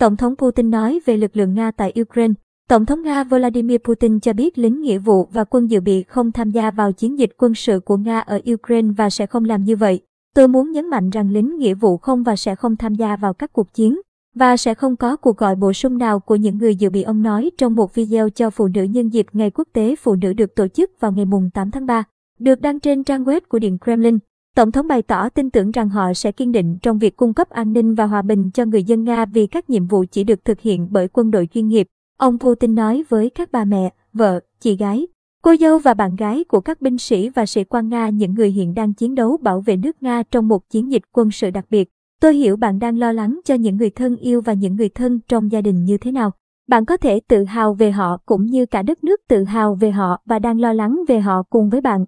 Tổng thống Putin nói về lực lượng Nga tại Ukraine. Tổng thống Nga Vladimir Putin cho biết lính nghĩa vụ và quân dự bị không tham gia vào chiến dịch quân sự của Nga ở Ukraine và sẽ không làm như vậy. Tôi muốn nhấn mạnh rằng lính nghĩa vụ không và sẽ không tham gia vào các cuộc chiến, và sẽ không có cuộc gọi bổ sung nào của những người dự bị ông nói trong một video cho phụ nữ nhân dịp Ngày Quốc tế Phụ nữ được tổ chức vào ngày 8 tháng 3, được đăng trên trang web của Điện Kremlin. Tổng thống bày tỏ tin tưởng rằng họ sẽ kiên định trong việc cung cấp an ninh và hòa bình cho người dân Nga vì các nhiệm vụ chỉ được thực hiện bởi quân đội chuyên nghiệp. Ông Putin nói với các bà mẹ, vợ, chị gái, cô dâu và bạn gái của các binh sĩ và sĩ quan Nga những người hiện đang chiến đấu bảo vệ nước Nga trong một chiến dịch quân sự đặc biệt. Tôi hiểu bạn đang lo lắng cho những người thân yêu và những người thân trong gia đình như thế nào. Bạn có thể tự hào về họ cũng như cả đất nước tự hào về họ và đang lo lắng về họ cùng với bạn.